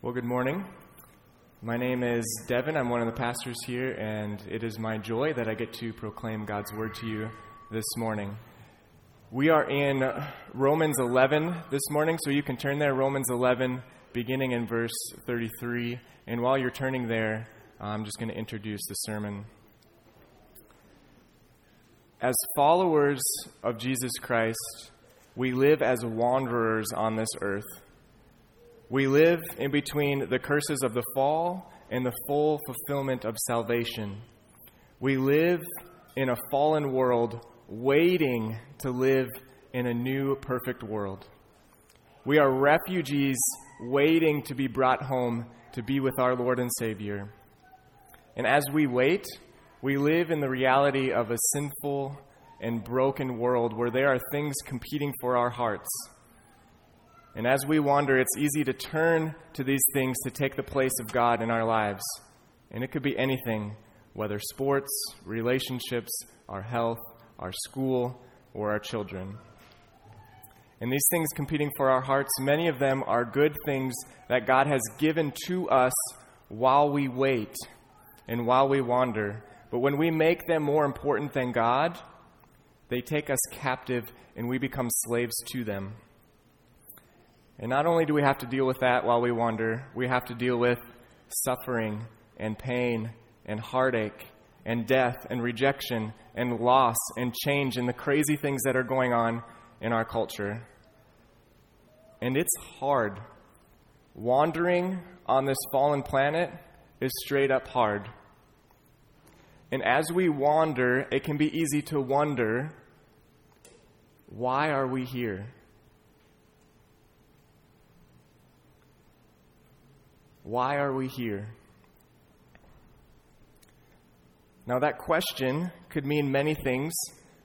Well, good morning. My name is Devin. I'm one of the pastors here, and it is my joy that I get to proclaim God's word to you this morning. We are in Romans 11 this morning, so you can turn there, Romans 11, beginning in verse 33. And while you're turning there, I'm just going to introduce the sermon. As followers of Jesus Christ, we live as wanderers on this earth. We live in between the curses of the fall and the full fulfillment of salvation. We live in a fallen world waiting to live in a new perfect world. We are refugees waiting to be brought home to be with our Lord and Savior. And as we wait, we live in the reality of a sinful and broken world where there are things competing for our hearts and as we wander, it's easy to turn to these things to take the place of God in our lives. And it could be anything, whether sports, relationships, our health, our school, or our children. And these things competing for our hearts, many of them are good things that God has given to us while we wait and while we wander. But when we make them more important than God, they take us captive and we become slaves to them. And not only do we have to deal with that while we wander, we have to deal with suffering and pain and heartache and death and rejection and loss and change and the crazy things that are going on in our culture. And it's hard. Wandering on this fallen planet is straight up hard. And as we wander, it can be easy to wonder why are we here? Why are we here? Now, that question could mean many things,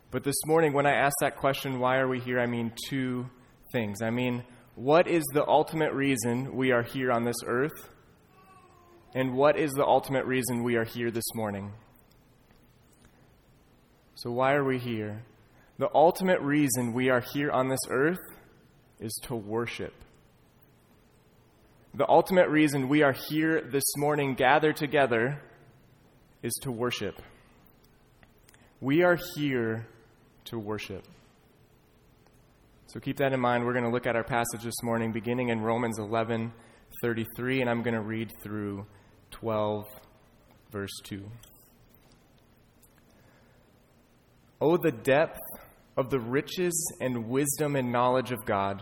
but this morning, when I ask that question, why are we here, I mean two things. I mean, what is the ultimate reason we are here on this earth? And what is the ultimate reason we are here this morning? So, why are we here? The ultimate reason we are here on this earth is to worship. The ultimate reason we are here this morning, gathered together, is to worship. We are here to worship. So keep that in mind. We're going to look at our passage this morning, beginning in Romans 11 33, and I'm going to read through 12, verse 2. Oh, the depth of the riches and wisdom and knowledge of God!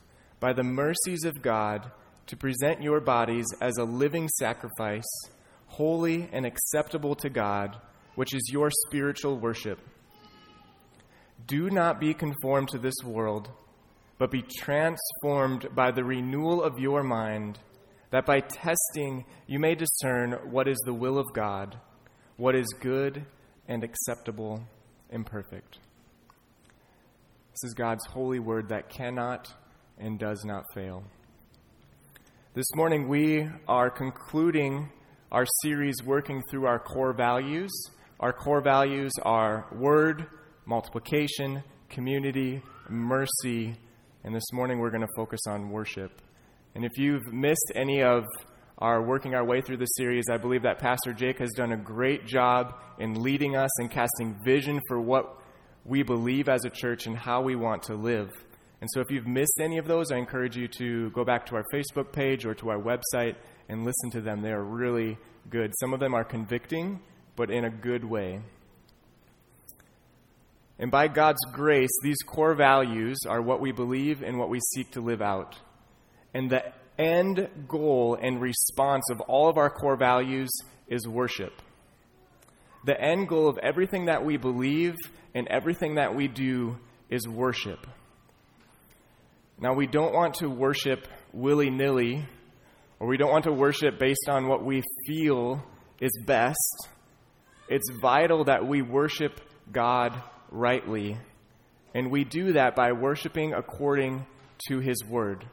by the mercies of God, to present your bodies as a living sacrifice, holy and acceptable to God, which is your spiritual worship. Do not be conformed to this world, but be transformed by the renewal of your mind, that by testing you may discern what is the will of God, what is good and acceptable and perfect. This is God's holy word that cannot and does not fail. This morning, we are concluding our series working through our core values. Our core values are word, multiplication, community, mercy, and this morning we're going to focus on worship. And if you've missed any of our working our way through the series, I believe that Pastor Jake has done a great job in leading us and casting vision for what we believe as a church and how we want to live. And so if you've missed any of those, I encourage you to go back to our Facebook page or to our website and listen to them. They are really good. Some of them are convicting, but in a good way. And by God's grace, these core values are what we believe and what we seek to live out. And the end goal and response of all of our core values is worship. The end goal of everything that we believe and everything that we do is worship. Now, we don't want to worship willy nilly or we don't want to worship based on what we feel is best. It's vital that we worship God rightly. And we do that by worshiping according to His Word.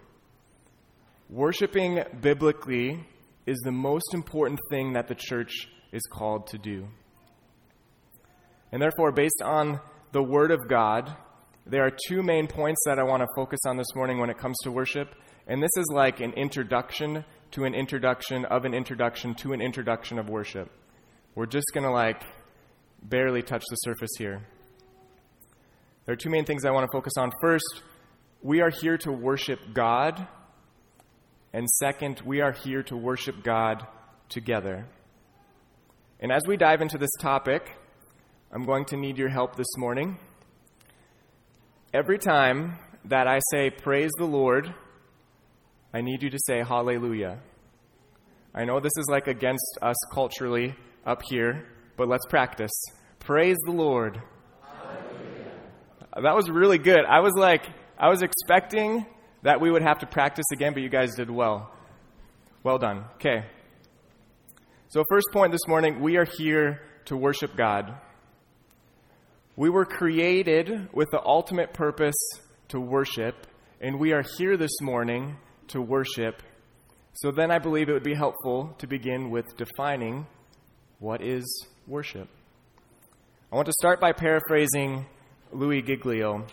Worshipping biblically is the most important thing that the church is called to do. And therefore, based on the Word of God, there are two main points that I want to focus on this morning when it comes to worship. And this is like an introduction to an introduction of an introduction to an introduction of worship. We're just going to like barely touch the surface here. There are two main things I want to focus on. First, we are here to worship God. And second, we are here to worship God together. And as we dive into this topic, I'm going to need your help this morning. Every time that I say, Praise the Lord, I need you to say, Hallelujah. I know this is like against us culturally up here, but let's practice. Praise the Lord. Hallelujah. That was really good. I was like, I was expecting that we would have to practice again, but you guys did well. Well done. Okay. So, first point this morning we are here to worship God. We were created with the ultimate purpose to worship, and we are here this morning to worship. So then I believe it would be helpful to begin with defining what is worship. I want to start by paraphrasing Louis Giglio.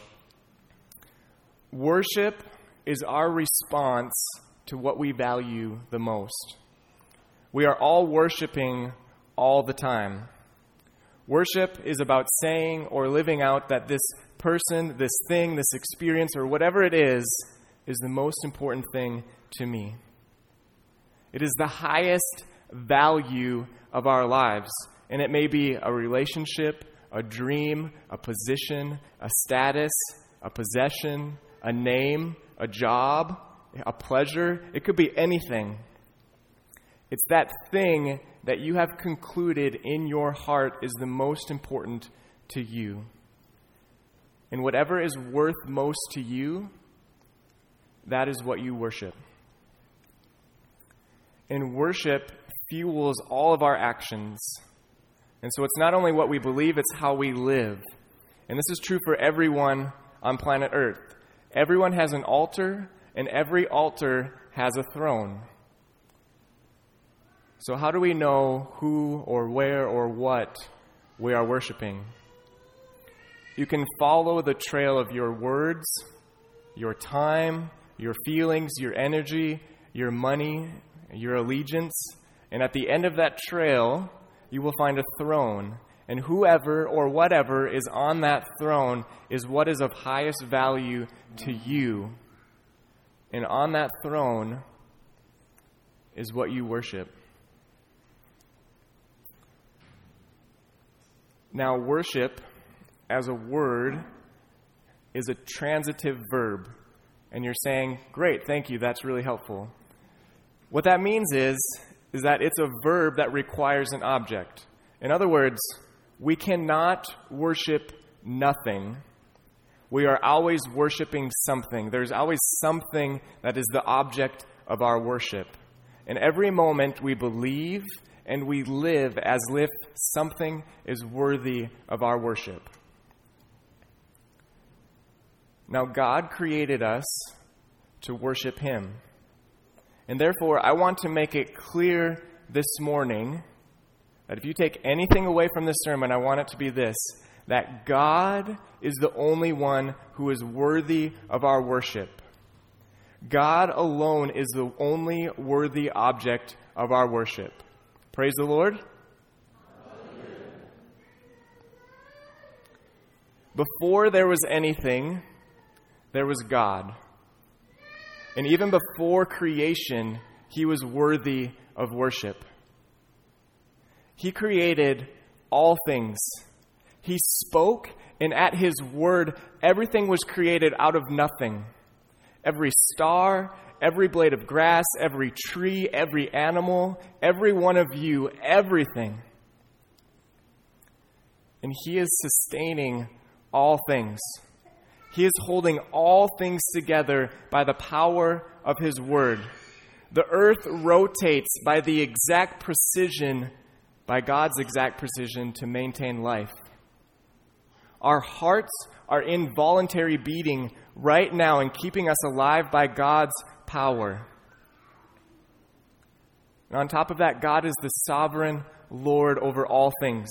Worship is our response to what we value the most. We are all worshiping all the time. Worship is about saying or living out that this person, this thing, this experience, or whatever it is, is the most important thing to me. It is the highest value of our lives. And it may be a relationship, a dream, a position, a status, a possession, a name, a job, a pleasure. It could be anything. It's that thing that you have concluded in your heart is the most important to you. And whatever is worth most to you, that is what you worship. And worship fuels all of our actions. And so it's not only what we believe, it's how we live. And this is true for everyone on planet Earth. Everyone has an altar, and every altar has a throne. So, how do we know who or where or what we are worshiping? You can follow the trail of your words, your time, your feelings, your energy, your money, your allegiance, and at the end of that trail, you will find a throne. And whoever or whatever is on that throne is what is of highest value to you. And on that throne is what you worship. Now, worship as a word is a transitive verb. And you're saying, Great, thank you, that's really helpful. What that means is, is that it's a verb that requires an object. In other words, we cannot worship nothing. We are always worshiping something. There's always something that is the object of our worship. In every moment, we believe and we live as if something is worthy of our worship. Now, God created us to worship Him. And therefore, I want to make it clear this morning that if you take anything away from this sermon, I want it to be this that God is the only one who is worthy of our worship. God alone is the only worthy object of our worship. Praise the Lord. Before there was anything, there was God. And even before creation, he was worthy of worship. He created all things. He spoke, and at his word, everything was created out of nothing. Every star, every blade of grass, every tree, every animal, every one of you, everything. And He is sustaining all things. He is holding all things together by the power of His Word. The earth rotates by the exact precision, by God's exact precision, to maintain life. Our hearts are in voluntary beating right now and keeping us alive by God's power. And on top of that, God is the sovereign Lord over all things.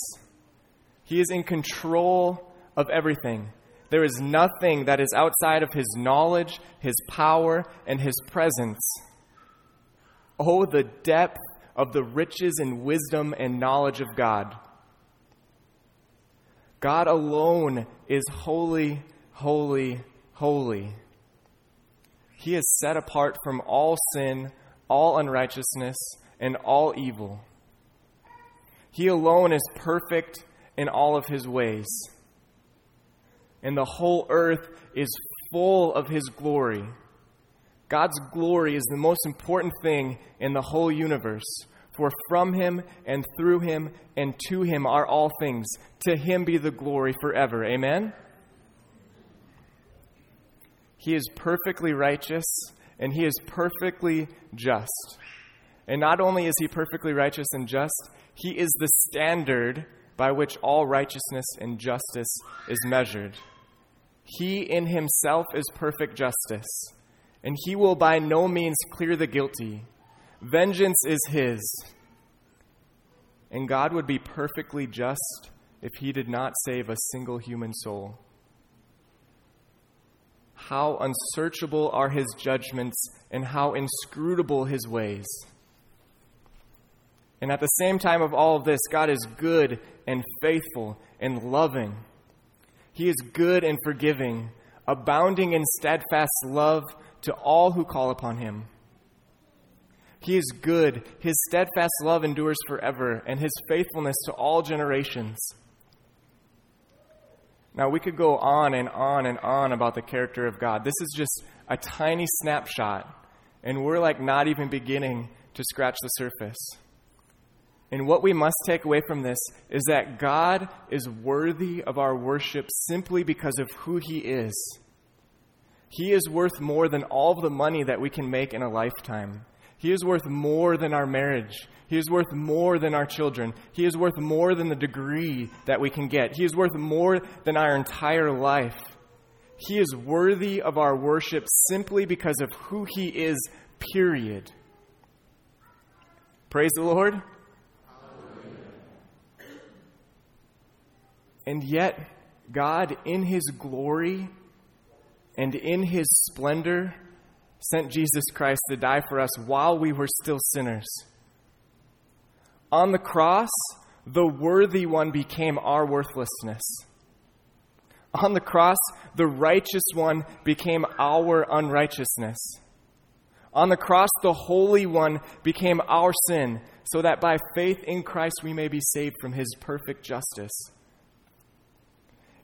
He is in control of everything. There is nothing that is outside of His knowledge, His power, and His presence. Oh, the depth of the riches and wisdom and knowledge of God. God alone is holy, holy, holy. He is set apart from all sin, all unrighteousness, and all evil. He alone is perfect in all of his ways. And the whole earth is full of his glory. God's glory is the most important thing in the whole universe. For from him and through him and to him are all things. To him be the glory forever. Amen? He is perfectly righteous and he is perfectly just. And not only is he perfectly righteous and just, he is the standard by which all righteousness and justice is measured. He in himself is perfect justice, and he will by no means clear the guilty. Vengeance is his. And God would be perfectly just if he did not save a single human soul. How unsearchable are his judgments, and how inscrutable his ways. And at the same time of all of this, God is good and faithful and loving. He is good and forgiving, abounding in steadfast love to all who call upon him. He is good. His steadfast love endures forever, and his faithfulness to all generations. Now, we could go on and on and on about the character of God. This is just a tiny snapshot, and we're like not even beginning to scratch the surface. And what we must take away from this is that God is worthy of our worship simply because of who He is. He is worth more than all of the money that we can make in a lifetime. He is worth more than our marriage. He is worth more than our children. He is worth more than the degree that we can get. He is worth more than our entire life. He is worthy of our worship simply because of who He is, period. Praise the Lord. And yet, God, in His glory and in His splendor, sent Jesus Christ to die for us while we were still sinners. On the cross, the worthy one became our worthlessness. On the cross, the righteous one became our unrighteousness. On the cross, the Holy One became our sin, so that by faith in Christ we may be saved from His perfect justice.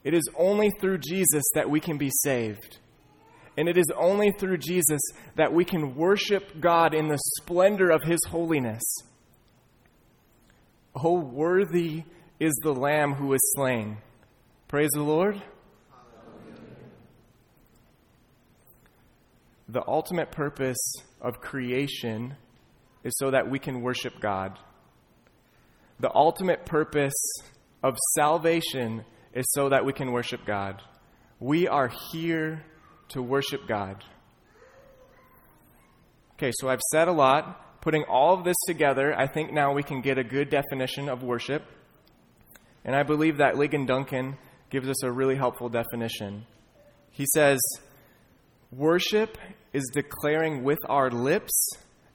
It is only through Jesus that we can be saved. And it is only through Jesus that we can worship God in the splendor of His holiness. Oh, worthy is the Lamb who was slain. Praise the Lord. The ultimate purpose of creation is so that we can worship God. The ultimate purpose of salvation is so that we can worship God. We are here to worship God. Okay, so I've said a lot. Putting all of this together, I think now we can get a good definition of worship. And I believe that Ligon Duncan gives us a really helpful definition. He says, Worship is declaring with our lips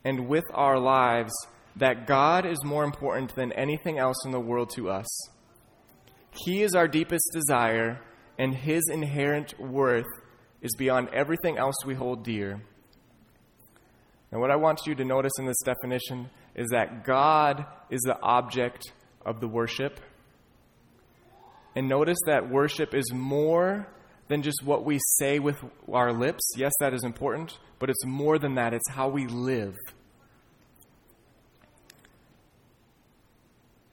and with our lives that God is more important than anything else in the world to us. He is our deepest desire, and His inherent worth is beyond everything else we hold dear. And what I want you to notice in this definition is that God is the object of the worship. And notice that worship is more than just what we say with our lips. Yes, that is important, but it's more than that. It's how we live.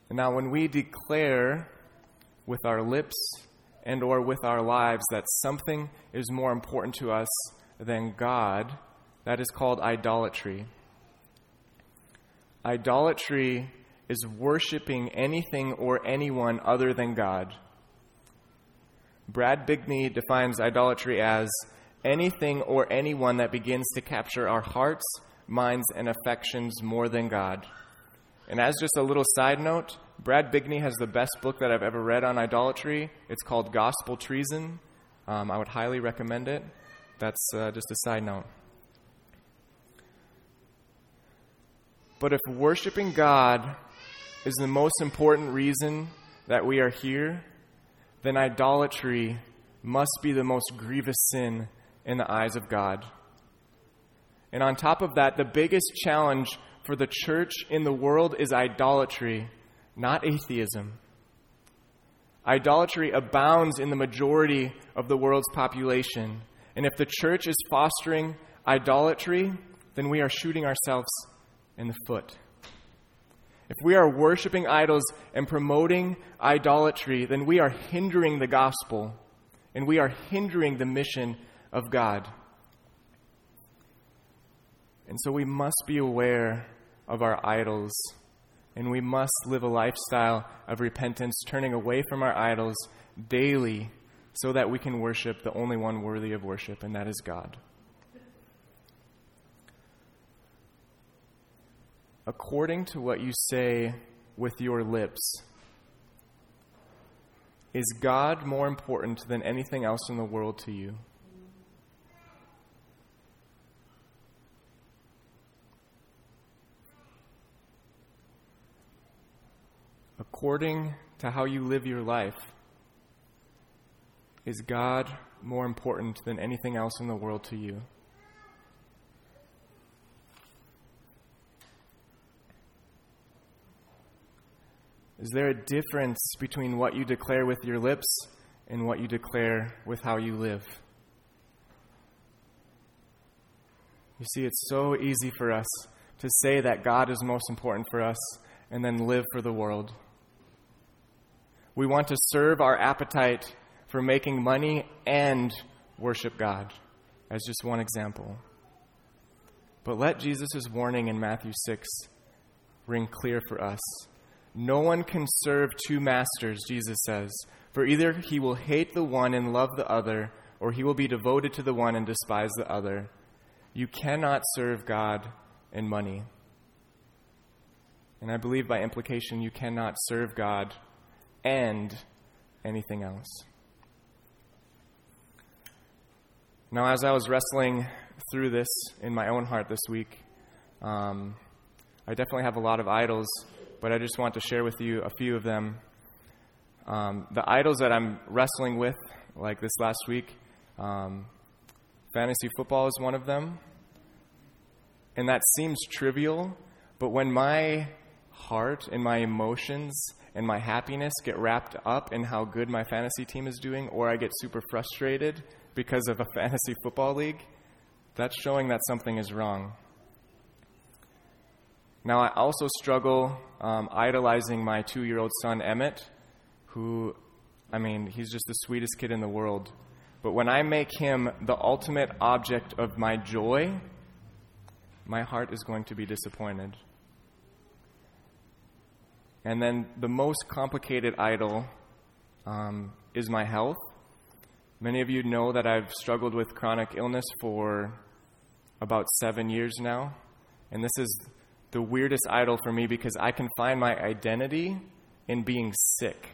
And now, when we declare with our lips and or with our lives that something is more important to us than God, that is called idolatry. Idolatry is worshiping anything or anyone other than God. Brad Bigney defines idolatry as anything or anyone that begins to capture our hearts, minds, and affections more than God. And as just a little side note, Brad Bigney has the best book that I've ever read on idolatry. It's called Gospel Treason. Um, I would highly recommend it. That's uh, just a side note. But if worshiping God is the most important reason that we are here, then idolatry must be the most grievous sin in the eyes of God. And on top of that, the biggest challenge for the church in the world is idolatry, not atheism. Idolatry abounds in the majority of the world's population. And if the church is fostering idolatry, then we are shooting ourselves in the foot. If we are worshiping idols and promoting idolatry, then we are hindering the gospel and we are hindering the mission of God. And so we must be aware of our idols and we must live a lifestyle of repentance, turning away from our idols daily so that we can worship the only one worthy of worship, and that is God. According to what you say with your lips, is God more important than anything else in the world to you? According to how you live your life, is God more important than anything else in the world to you? Is there a difference between what you declare with your lips and what you declare with how you live? You see, it's so easy for us to say that God is most important for us and then live for the world. We want to serve our appetite for making money and worship God, as just one example. But let Jesus' warning in Matthew 6 ring clear for us. No one can serve two masters, Jesus says, for either he will hate the one and love the other, or he will be devoted to the one and despise the other. You cannot serve God and money. And I believe by implication, you cannot serve God and anything else. Now, as I was wrestling through this in my own heart this week, um, I definitely have a lot of idols but I just want to share with you a few of them. Um, the idols that I'm wrestling with, like this last week, um, fantasy football is one of them. And that seems trivial, but when my heart and my emotions and my happiness get wrapped up in how good my fantasy team is doing, or I get super frustrated because of a fantasy football league, that's showing that something is wrong. Now, I also struggle um, idolizing my two year old son, Emmett, who, I mean, he's just the sweetest kid in the world. But when I make him the ultimate object of my joy, my heart is going to be disappointed. And then the most complicated idol um, is my health. Many of you know that I've struggled with chronic illness for about seven years now. And this is the weirdest idol for me because I can find my identity in being sick.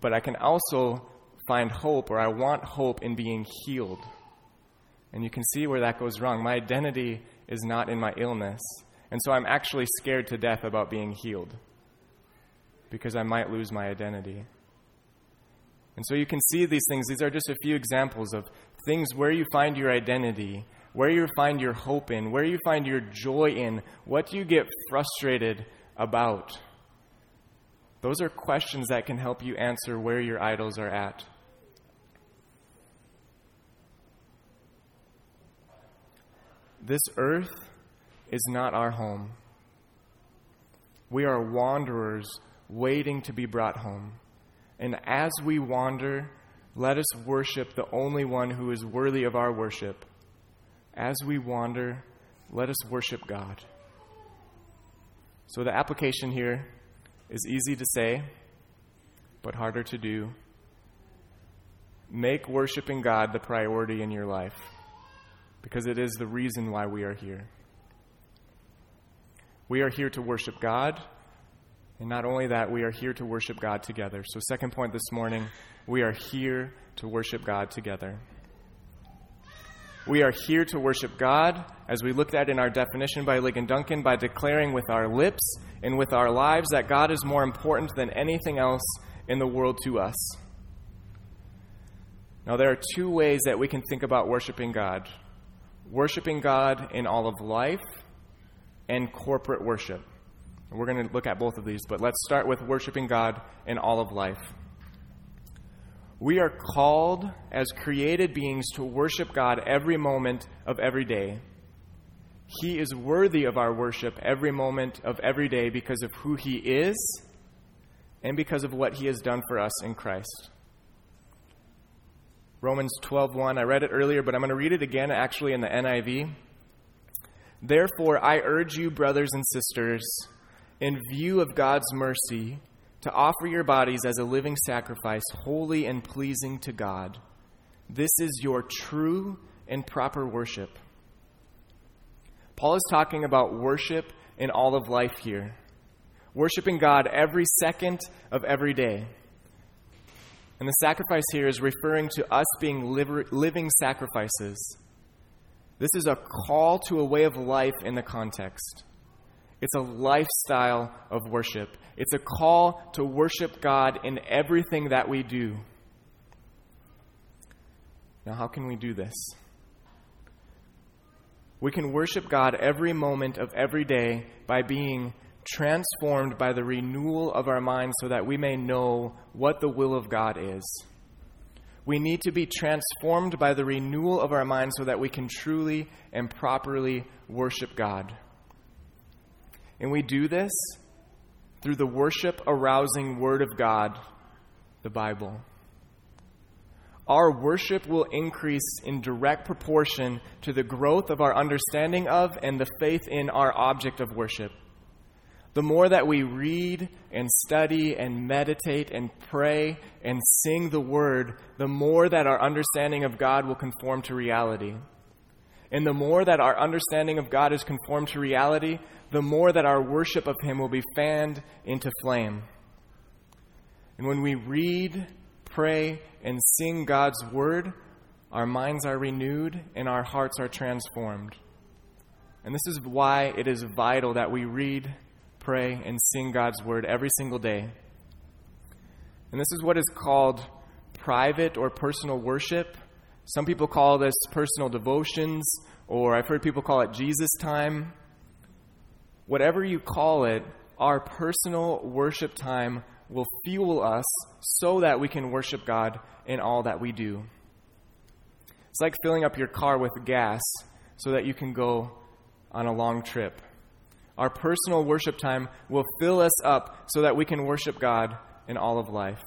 But I can also find hope, or I want hope, in being healed. And you can see where that goes wrong. My identity is not in my illness. And so I'm actually scared to death about being healed because I might lose my identity. And so you can see these things. These are just a few examples of things where you find your identity where you find your hope in, where you find your joy in, what do you get frustrated about? Those are questions that can help you answer where your idols are at. This earth is not our home. We are wanderers waiting to be brought home. And as we wander, let us worship the only one who is worthy of our worship as we wander, let us worship God. So the application here is easy to say, but harder to do. Make worshiping God the priority in your life because it is the reason why we are here. We are here to worship God, and not only that, we are here to worship God together. So, second point this morning, we are here to worship God together. We are here to worship God, as we looked at in our definition by Ligon Duncan, by declaring with our lips and with our lives that God is more important than anything else in the world to us. Now, there are two ways that we can think about worshiping God worshiping God in all of life and corporate worship. We're going to look at both of these, but let's start with worshiping God in all of life. We are called as created beings to worship God every moment of every day. He is worthy of our worship every moment of every day because of who He is and because of what He has done for us in Christ. Romans 12:1. I read it earlier, but I'm going to read it again actually in the NIV. Therefore, I urge you, brothers and sisters, in view of God's mercy, to offer your bodies as a living sacrifice, holy and pleasing to God. This is your true and proper worship. Paul is talking about worship in all of life here. Worshiping God every second of every day. And the sacrifice here is referring to us being living sacrifices. This is a call to a way of life in the context. It's a lifestyle of worship. It's a call to worship God in everything that we do. Now, how can we do this? We can worship God every moment of every day by being transformed by the renewal of our minds so that we may know what the will of God is. We need to be transformed by the renewal of our minds so that we can truly and properly worship God. And we do this through the worship arousing Word of God, the Bible. Our worship will increase in direct proportion to the growth of our understanding of and the faith in our object of worship. The more that we read and study and meditate and pray and sing the Word, the more that our understanding of God will conform to reality. And the more that our understanding of God is conformed to reality, the more that our worship of Him will be fanned into flame. And when we read, pray, and sing God's Word, our minds are renewed and our hearts are transformed. And this is why it is vital that we read, pray, and sing God's word every single day. And this is what is called private or personal worship. Some people call this personal devotions, or I've heard people call it Jesus time. Whatever you call it, our personal worship time will fuel us so that we can worship God in all that we do. It's like filling up your car with gas so that you can go on a long trip. Our personal worship time will fill us up so that we can worship God in all of life.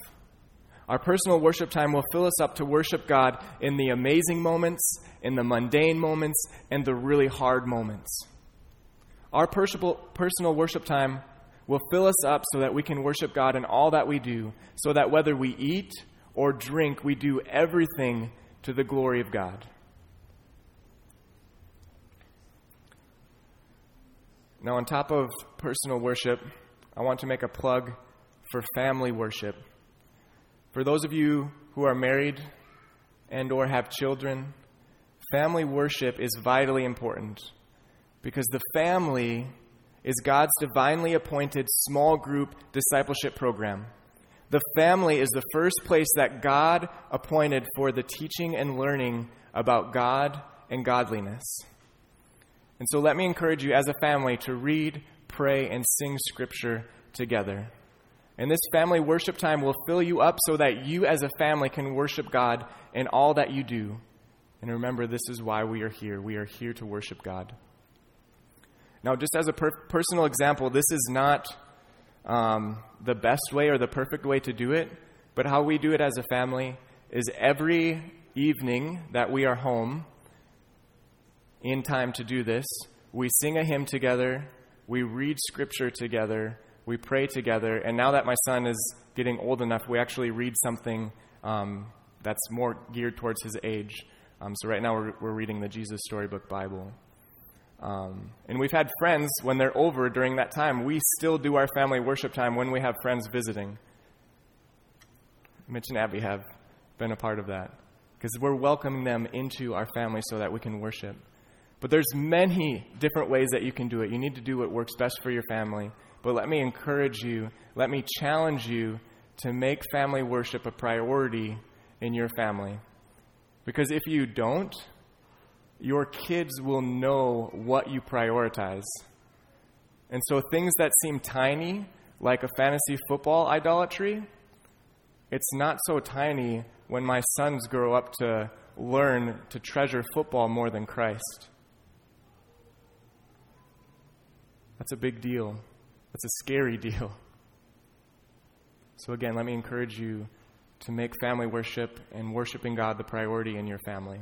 Our personal worship time will fill us up to worship God in the amazing moments, in the mundane moments, and the really hard moments. Our personal, worship time will fill us up so that we can worship God in all that we do, so that whether we eat or drink, we do everything to the glory of God. Now, on top of personal worship, I want to make a plug for family worship. For those of you who are married and or have children, family worship is vitally important because the family is God's divinely appointed small group discipleship program. The family is the first place that God appointed for the teaching and learning about God and godliness. And so let me encourage you as a family to read, pray, and sing Scripture together. And this family worship time will fill you up so that you as a family can worship God in all that you do. And remember, this is why we are here. We are here to worship God. Now, just as a per- personal example, this is not um, the best way or the perfect way to do it, but how we do it as a family is every evening that we are home, in time to do this. We sing a hymn together, we read scripture together, we pray together, and now that my son is getting old enough, we actually read something um, that's more geared towards his age. Um, so right now we're, we're reading the Jesus Storybook Bible. Um, and we've had friends, when they're over during that time, we still do our family worship time when we have friends visiting. Mitch and Abby have been a part of that because we're welcoming them into our family so that we can worship. But there's many different ways that you can do it. You need to do what works best for your family. But let me encourage you, let me challenge you to make family worship a priority in your family. Because if you don't, your kids will know what you prioritize. And so things that seem tiny, like a fantasy football idolatry, it's not so tiny when my sons grow up to learn to treasure football more than Christ. That's a big deal. That's a scary deal. So, again, let me encourage you to make family worship and worshiping God the priority in your family.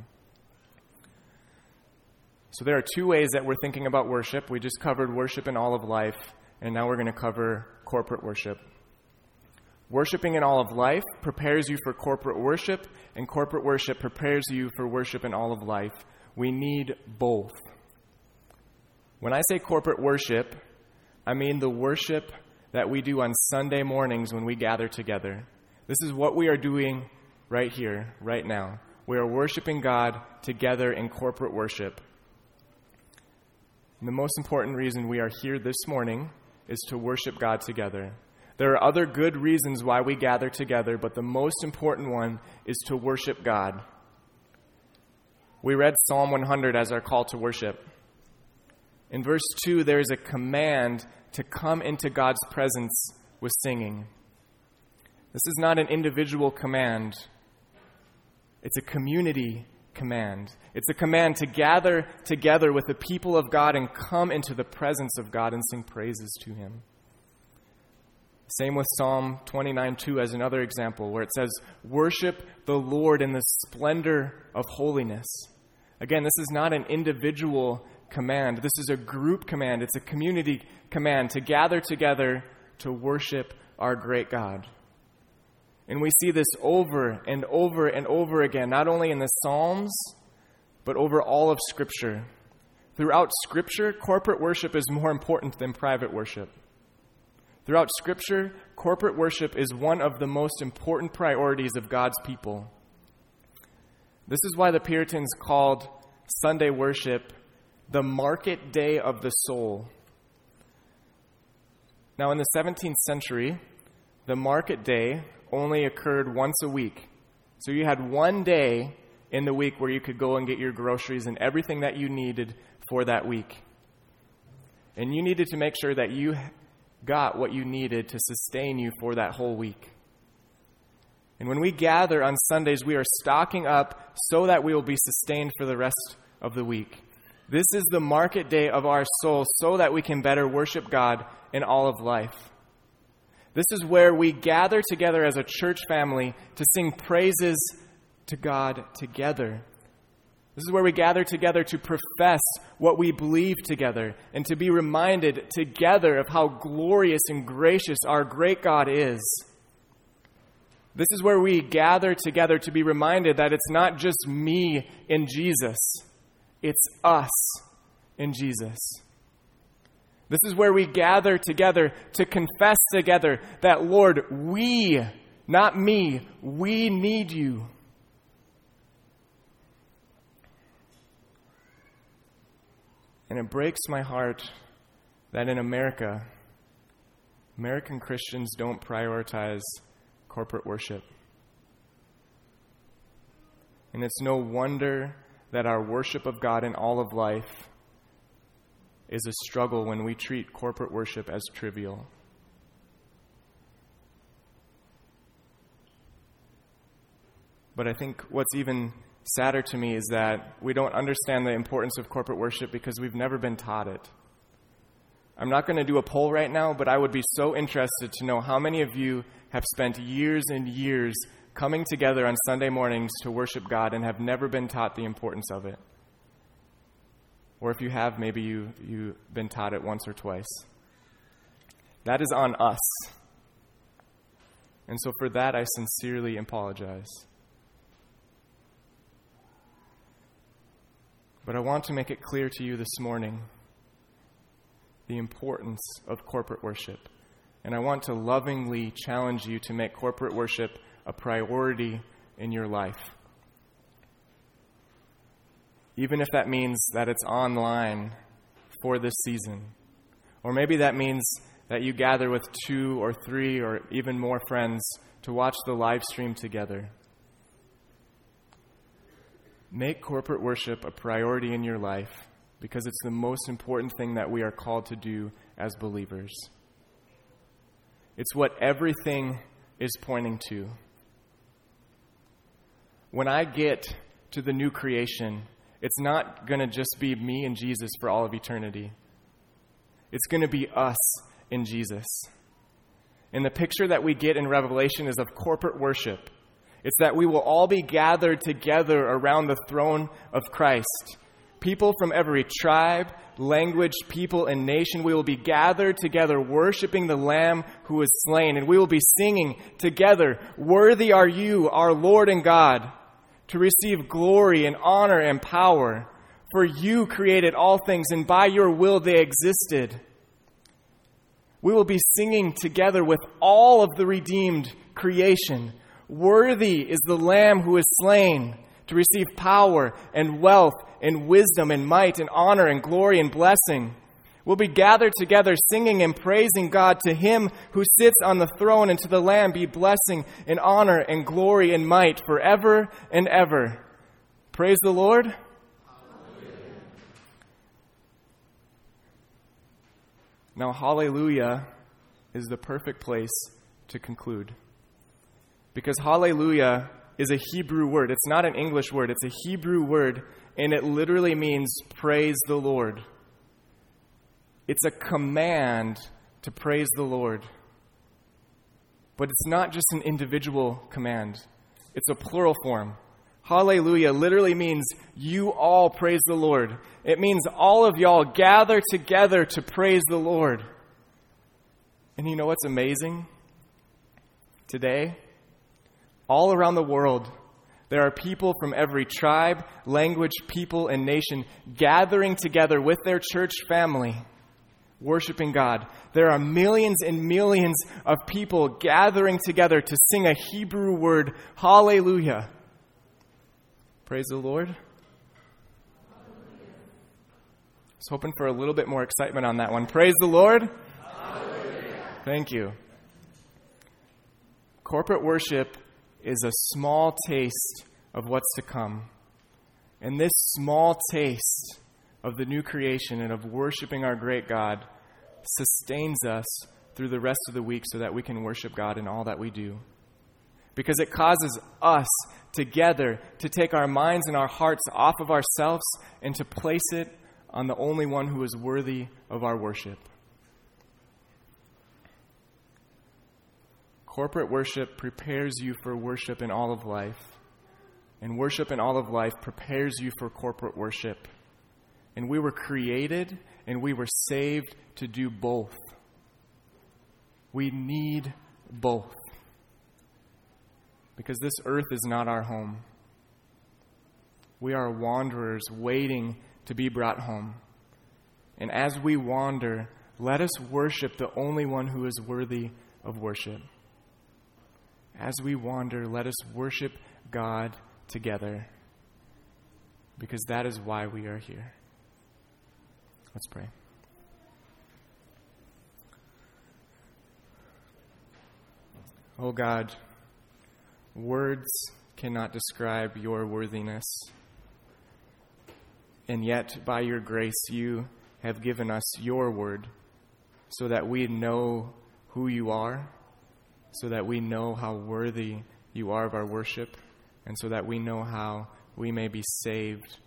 So, there are two ways that we're thinking about worship. We just covered worship in all of life, and now we're going to cover corporate worship. Worshipping in all of life prepares you for corporate worship, and corporate worship prepares you for worship in all of life. We need both. When I say corporate worship, I mean the worship that we do on Sunday mornings when we gather together. This is what we are doing right here, right now. We are worshiping God together in corporate worship. And the most important reason we are here this morning is to worship God together. There are other good reasons why we gather together, but the most important one is to worship God. We read Psalm 100 as our call to worship. In verse 2, there is a command to come into God's presence with singing. This is not an individual command, it's a community command. It's a command to gather together with the people of God and come into the presence of God and sing praises to Him. Same with Psalm 29 2 as another example, where it says, Worship the Lord in the splendor of holiness. Again, this is not an individual command. This is a group command. It's a community command to gather together to worship our great God. And we see this over and over and over again, not only in the Psalms, but over all of Scripture. Throughout Scripture, corporate worship is more important than private worship. Throughout Scripture, corporate worship is one of the most important priorities of God's people. This is why the Puritans called Sunday worship the market day of the soul. Now, in the 17th century, the market day only occurred once a week. So you had one day in the week where you could go and get your groceries and everything that you needed for that week. And you needed to make sure that you got what you needed to sustain you for that whole week. And when we gather on Sundays, we are stocking up so that we will be sustained for the rest of the week. This is the market day of our soul so that we can better worship God in all of life. This is where we gather together as a church family to sing praises to God together. This is where we gather together to profess what we believe together and to be reminded together of how glorious and gracious our great God is. This is where we gather together to be reminded that it's not just me in Jesus it's us in Jesus. This is where we gather together to confess together that, Lord, we, not me, we need you. And it breaks my heart that in America, American Christians don't prioritize corporate worship. And it's no wonder that our worship of God in all of life is a struggle when we treat corporate worship as trivial. But I think what's even sadder to me is that we don't understand the importance of corporate worship because we've never been taught it. I'm not going to do a poll right now, but I would be so interested to know how many of you have spent years and years coming together on Sunday mornings to worship God and have never been taught the importance of it. Or if you have, maybe you, you've been taught it once or twice. That is on us. And so for that, I sincerely apologize. But I want to make it clear to you this morning the importance of corporate worship. And I want to lovingly challenge you to make corporate worship a priority in your life. Even if that means that it's online for this season. Or maybe that means that you gather with two or three or even more friends to watch the live stream together. Make corporate worship a priority in your life because it's the most important thing that we are called to do as believers. It's what everything is pointing to. When I get to the new creation, it's not going to just be me and Jesus for all of eternity. It's going to be us in Jesus. And the picture that we get in Revelation is of corporate worship. It's that we will all be gathered together around the throne of Christ. People from every tribe, language, people, and nation, we will be gathered together worshiping the Lamb who was slain. And we will be singing together, Worthy are you, our Lord and God, to receive glory and honor and power. For you created all things, and by your will they existed. We will be singing together with all of the redeemed creation Worthy is the Lamb who is slain to receive power and wealth and wisdom and might and honor and glory and blessing. We'll be gathered together singing and praising God to Him who sits on the throne and to the Lamb be blessing and honor and glory and might forever and ever. Praise the Lord. Now, hallelujah is the perfect place to conclude. Because hallelujah is a Hebrew word. It's not an English word, it's a Hebrew word, and it literally means praise the Lord. It's a command to praise the Lord. But it's not just an individual command, it's a plural form. Hallelujah literally means you all praise the Lord. It means all of y'all gather together to praise the Lord. And you know what's amazing? Today, all around the world, there are people from every tribe, language, people, and nation gathering together with their church family, worshiping God. There are millions and millions of people gathering together to sing a Hebrew word, Hallelujah. Praise the Lord. I was hoping for a little bit more excitement on that one. Praise the Lord. Hallelujah. Thank you. Corporate worship is a small taste of what's to come. And this small taste of the new creation and of worshiping our great God sustains us through the rest of the week so that we can worship God in all that we do. Because it causes us together to take our minds and our hearts off of ourselves and to place it on the only one who is worthy of our worship. Corporate worship prepares you for worship in all of life. And worship in all of life prepares you for corporate worship. And we were created and we were saved to do both. We need both. Because this earth is not our home. We are wanderers waiting to be brought home. And as we wander, let us worship the only one who is worthy of worship as we wander, let us worship God together because that is why we are here. Let's pray. Oh God, words cannot describe your worthiness. And yet, by your grace, you have given us your word so that we know who you are so that we know how worthy you are of our worship, and so that we know how we may be saved.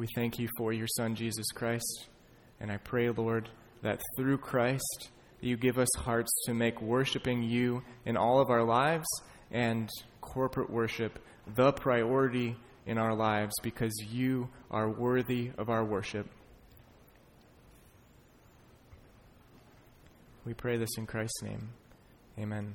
We thank you for your Son, Jesus Christ, and I pray, Lord, that through Christ, you give us hearts to make worshiping you in all of our lives and corporate worship the priority in our lives because you are worthy of our worship. We pray this in Christ's name. Amen.